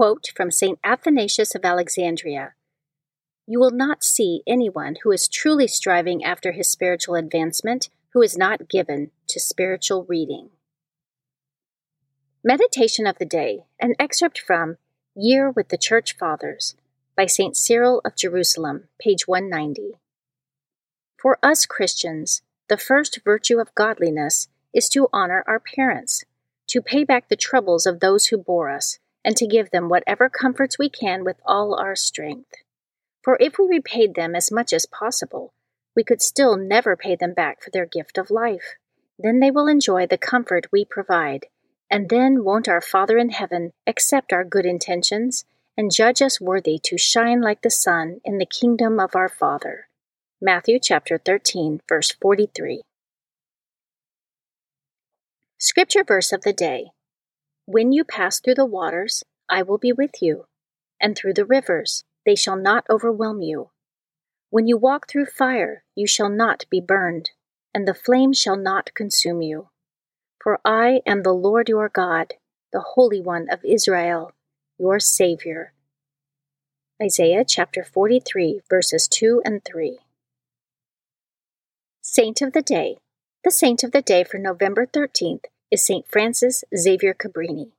quote from St. Athanasius of Alexandria You will not see anyone who is truly striving after his spiritual advancement who is not given to spiritual reading. Meditation of the Day, an excerpt from Year with the Church Fathers by St. Cyril of Jerusalem, page 190. For us Christians, the first virtue of godliness is to honor our parents, to pay back the troubles of those who bore us, and to give them whatever comforts we can with all our strength. For if we repaid them as much as possible, we could still never pay them back for their gift of life. Then they will enjoy the comfort we provide, and then won't our Father in heaven accept our good intentions and judge us worthy to shine like the sun in the kingdom of our Father. Matthew chapter 13, verse 43. Scripture verse of the day when you pass through the waters, I will be with you, and through the rivers, they shall not overwhelm you. When you walk through fire, you shall not be burned, and the flame shall not consume you. For I am the Lord your God, the Holy One of Israel, your Savior. Isaiah chapter 43, verses 2 and 3. Saint of the Day. The saint of the day for November 13th is St. Frances Xavier Cabrini.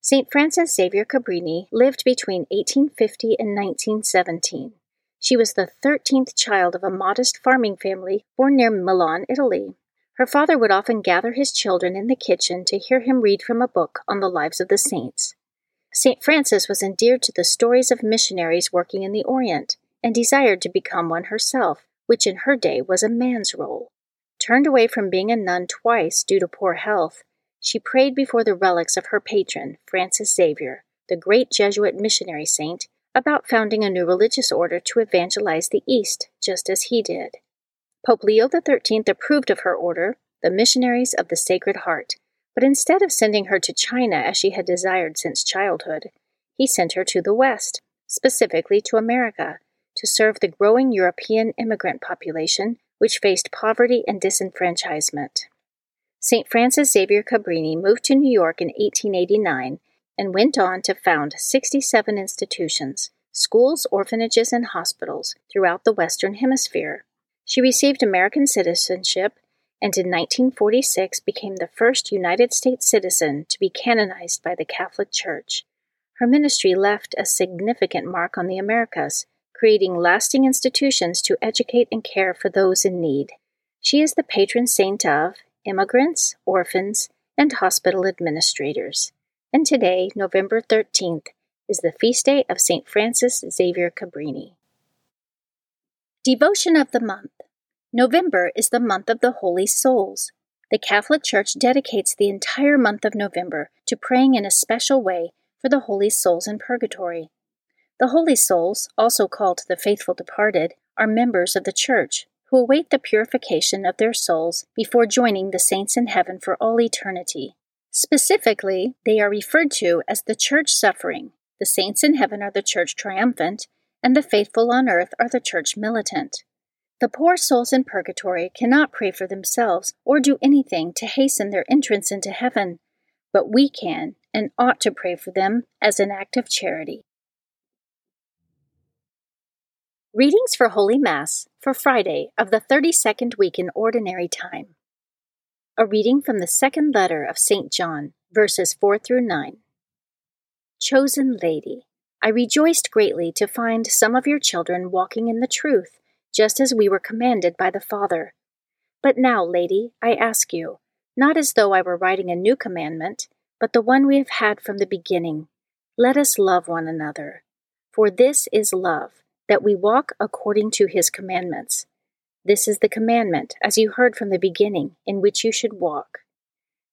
St. Frances Xavier Cabrini lived between 1850 and 1917. She was the 13th child of a modest farming family born near Milan, Italy. Her father would often gather his children in the kitchen to hear him read from a book on the lives of the saints. St. Frances was endeared to the stories of missionaries working in the Orient and desired to become one herself, which in her day was a man's role. Turned away from being a nun twice due to poor health, she prayed before the relics of her patron, Francis Xavier, the great Jesuit missionary saint, about founding a new religious order to evangelize the East, just as he did. Pope Leo XIII approved of her order, the Missionaries of the Sacred Heart, but instead of sending her to China as she had desired since childhood, he sent her to the West, specifically to America, to serve the growing European immigrant population which faced poverty and disenfranchisement. St. Frances Xavier Cabrini moved to New York in 1889 and went on to found 67 institutions, schools, orphanages, and hospitals throughout the Western Hemisphere. She received American citizenship and in 1946 became the first United States citizen to be canonized by the Catholic Church. Her ministry left a significant mark on the Americas, creating lasting institutions to educate and care for those in need. She is the patron saint of immigrants, orphans, and hospital administrators. And today, November 13th, is the feast day of St. Frances Xavier Cabrini. Devotion of the Month November is the month of the Holy Souls. The Catholic Church dedicates the entire month of November to praying in a special way for the holy souls in purgatory. The holy souls, also called the faithful departed, are members of the Church who await the purification of their souls before joining the saints in heaven for all eternity. Specifically, they are referred to as the Church suffering. The saints in heaven are the Church triumphant, and the faithful on earth are the Church militant. The poor souls in purgatory cannot pray for themselves or do anything to hasten their entrance into heaven, but we can and ought to pray for them as an act of charity. Readings for Holy Mass for Friday of the 32nd week in Ordinary Time. A reading from the second letter of St. John, verses 4 through 9. Chosen Lady, I rejoiced greatly to find some of your children walking in the truth, just as we were commanded by the Father. But now, Lady, I ask you, not as though I were writing a new commandment, but the one we have had from the beginning. Let us love one another. For this is love that we walk according to his commandments. This is the commandment, as you heard from the beginning, in which you should walk.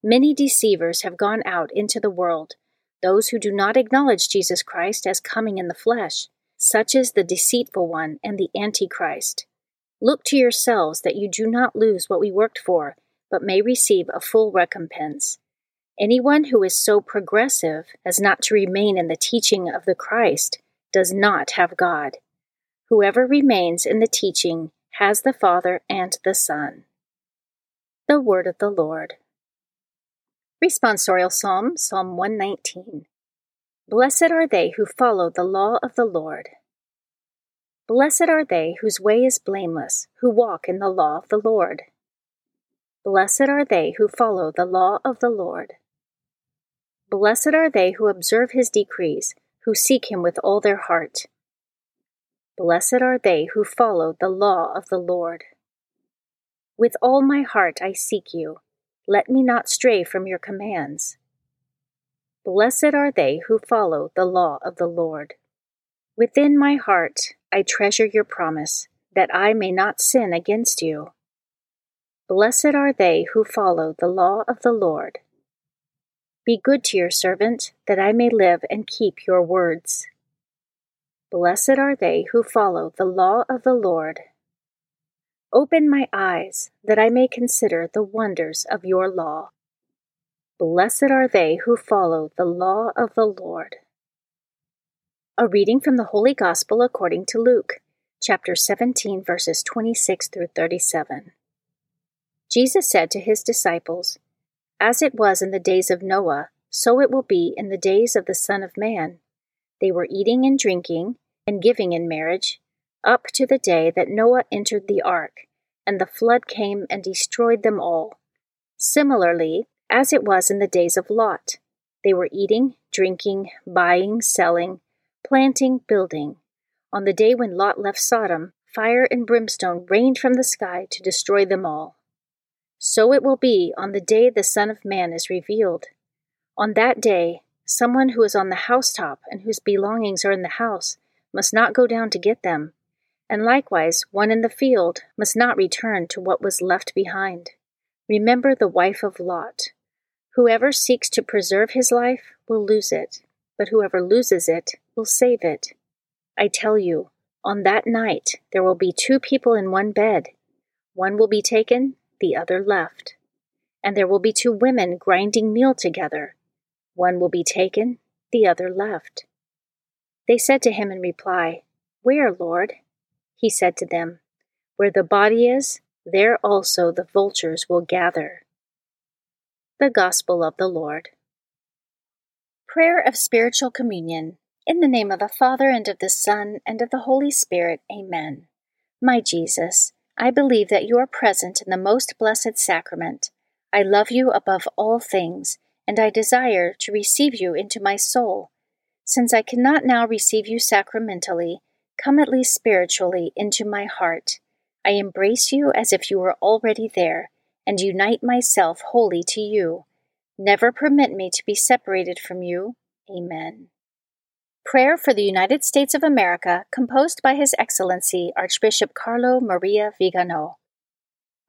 Many deceivers have gone out into the world, those who do not acknowledge Jesus Christ as coming in the flesh, such as the deceitful one and the Antichrist. Look to yourselves that you do not lose what we worked for, but may receive a full recompense. Anyone who is so progressive as not to remain in the teaching of the Christ does not have God. Whoever remains in the teaching has the Father and the Son. The Word of the Lord. Responsorial Psalm, Psalm 119. Blessed are they who follow the law of the Lord. Blessed are they whose way is blameless, who walk in the law of the Lord. Blessed are they who follow the law of the Lord. Blessed are they who observe his decrees, who seek him with all their heart. Blessed are they who follow the law of the Lord. With all my heart I seek you. Let me not stray from your commands. Blessed are they who follow the law of the Lord. Within my heart I treasure your promise, that I may not sin against you. Blessed are they who follow the law of the Lord. Be good to your servant, that I may live and keep your words. Blessed are they who follow the law of the Lord. Open my eyes, that I may consider the wonders of your law. Blessed are they who follow the law of the Lord. A reading from the Holy Gospel according to Luke, chapter 17, verses 26 through 37. Jesus said to his disciples, As it was in the days of Noah, so it will be in the days of the Son of Man. They were eating and drinking and giving in marriage, up to the day that Noah entered the ark, and the flood came and destroyed them all. Similarly, as it was in the days of Lot, they were eating, drinking, buying, selling, planting, building. On the day when Lot left Sodom, fire and brimstone rained from the sky to destroy them all. So it will be on the day the Son of Man is revealed. On that day, Someone who is on the housetop and whose belongings are in the house must not go down to get them, and likewise one in the field must not return to what was left behind. Remember the wife of Lot. Whoever seeks to preserve his life will lose it, but whoever loses it will save it. I tell you, on that night there will be two people in one bed. One will be taken, the other left. And there will be two women grinding meal together one will be taken, the other left. They said to him in reply, Where, Lord? He said to them, Where the body is, there also the vultures will gather. The Gospel of the Lord. Prayer of Spiritual Communion. In the name of the Father, and of the Son, and of the Holy Spirit. Amen. My Jesus, I believe that you are present in the most blessed sacrament. I love you above all things and I desire to receive you into my soul. Since I cannot now receive you sacramentally, come at least spiritually into my heart. I embrace you as if you were already there, and unite myself wholly to you. Never permit me to be separated from you. Amen. Prayer for the United States of America, composed by His Excellency Archbishop Carlo Maria Vigano.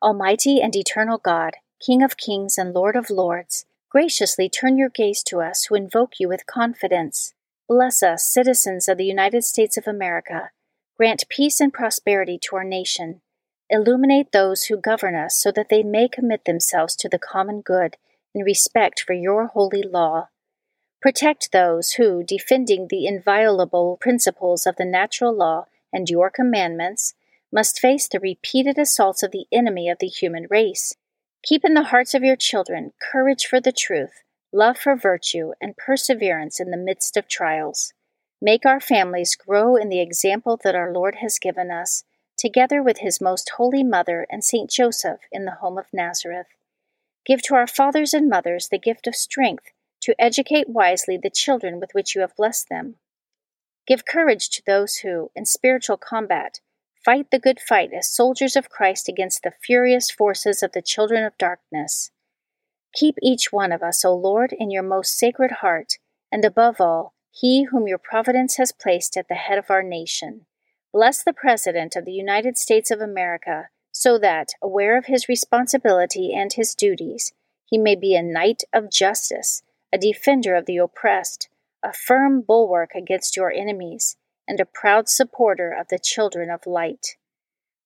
Almighty and eternal God, King of kings and Lord of lords, graciously turn your gaze to us who invoke you with confidence. Bless us, citizens of the United States of America. Grant peace and prosperity to our nation. Illuminate those who govern us so that they may commit themselves to the common good in respect for your holy law. Protect those who, defending the inviolable principles of the natural law and your commandments, must face the repeated assaults of the enemy of the human race. Keep in the hearts of your children courage for the truth, love for virtue, and perseverance in the midst of trials. Make our families grow in the example that our Lord has given us, together with his most holy mother and Saint Joseph in the home of Nazareth. Give to our fathers and mothers the gift of strength to educate wisely the children with which you have blessed them. Give courage to those who, in spiritual combat, fight the good fight as soldiers of Christ against the furious forces of the children of darkness. Keep each one of us, O Lord, in your most sacred heart, and above all, he whom your providence has placed at the head of our nation. Bless the President of the United States of America, so that, aware of his responsibility and his duties, he may be a knight of justice a defender of the oppressed, a firm bulwark against your enemies, and a proud supporter of the children of light.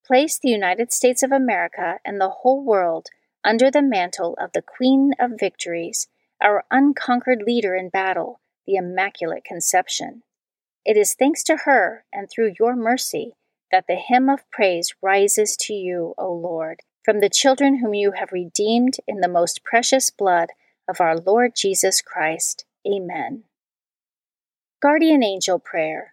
Place the United States of America and the whole world under the mantle of the Queen of Victories, our unconquered leader in battle, the Immaculate Conception. It is thanks to her and through your mercy that the hymn of praise rises to you, O Lord, from the children whom you have redeemed in the most precious blood of our Lord Jesus Christ. Amen. Guardian Angel Prayer.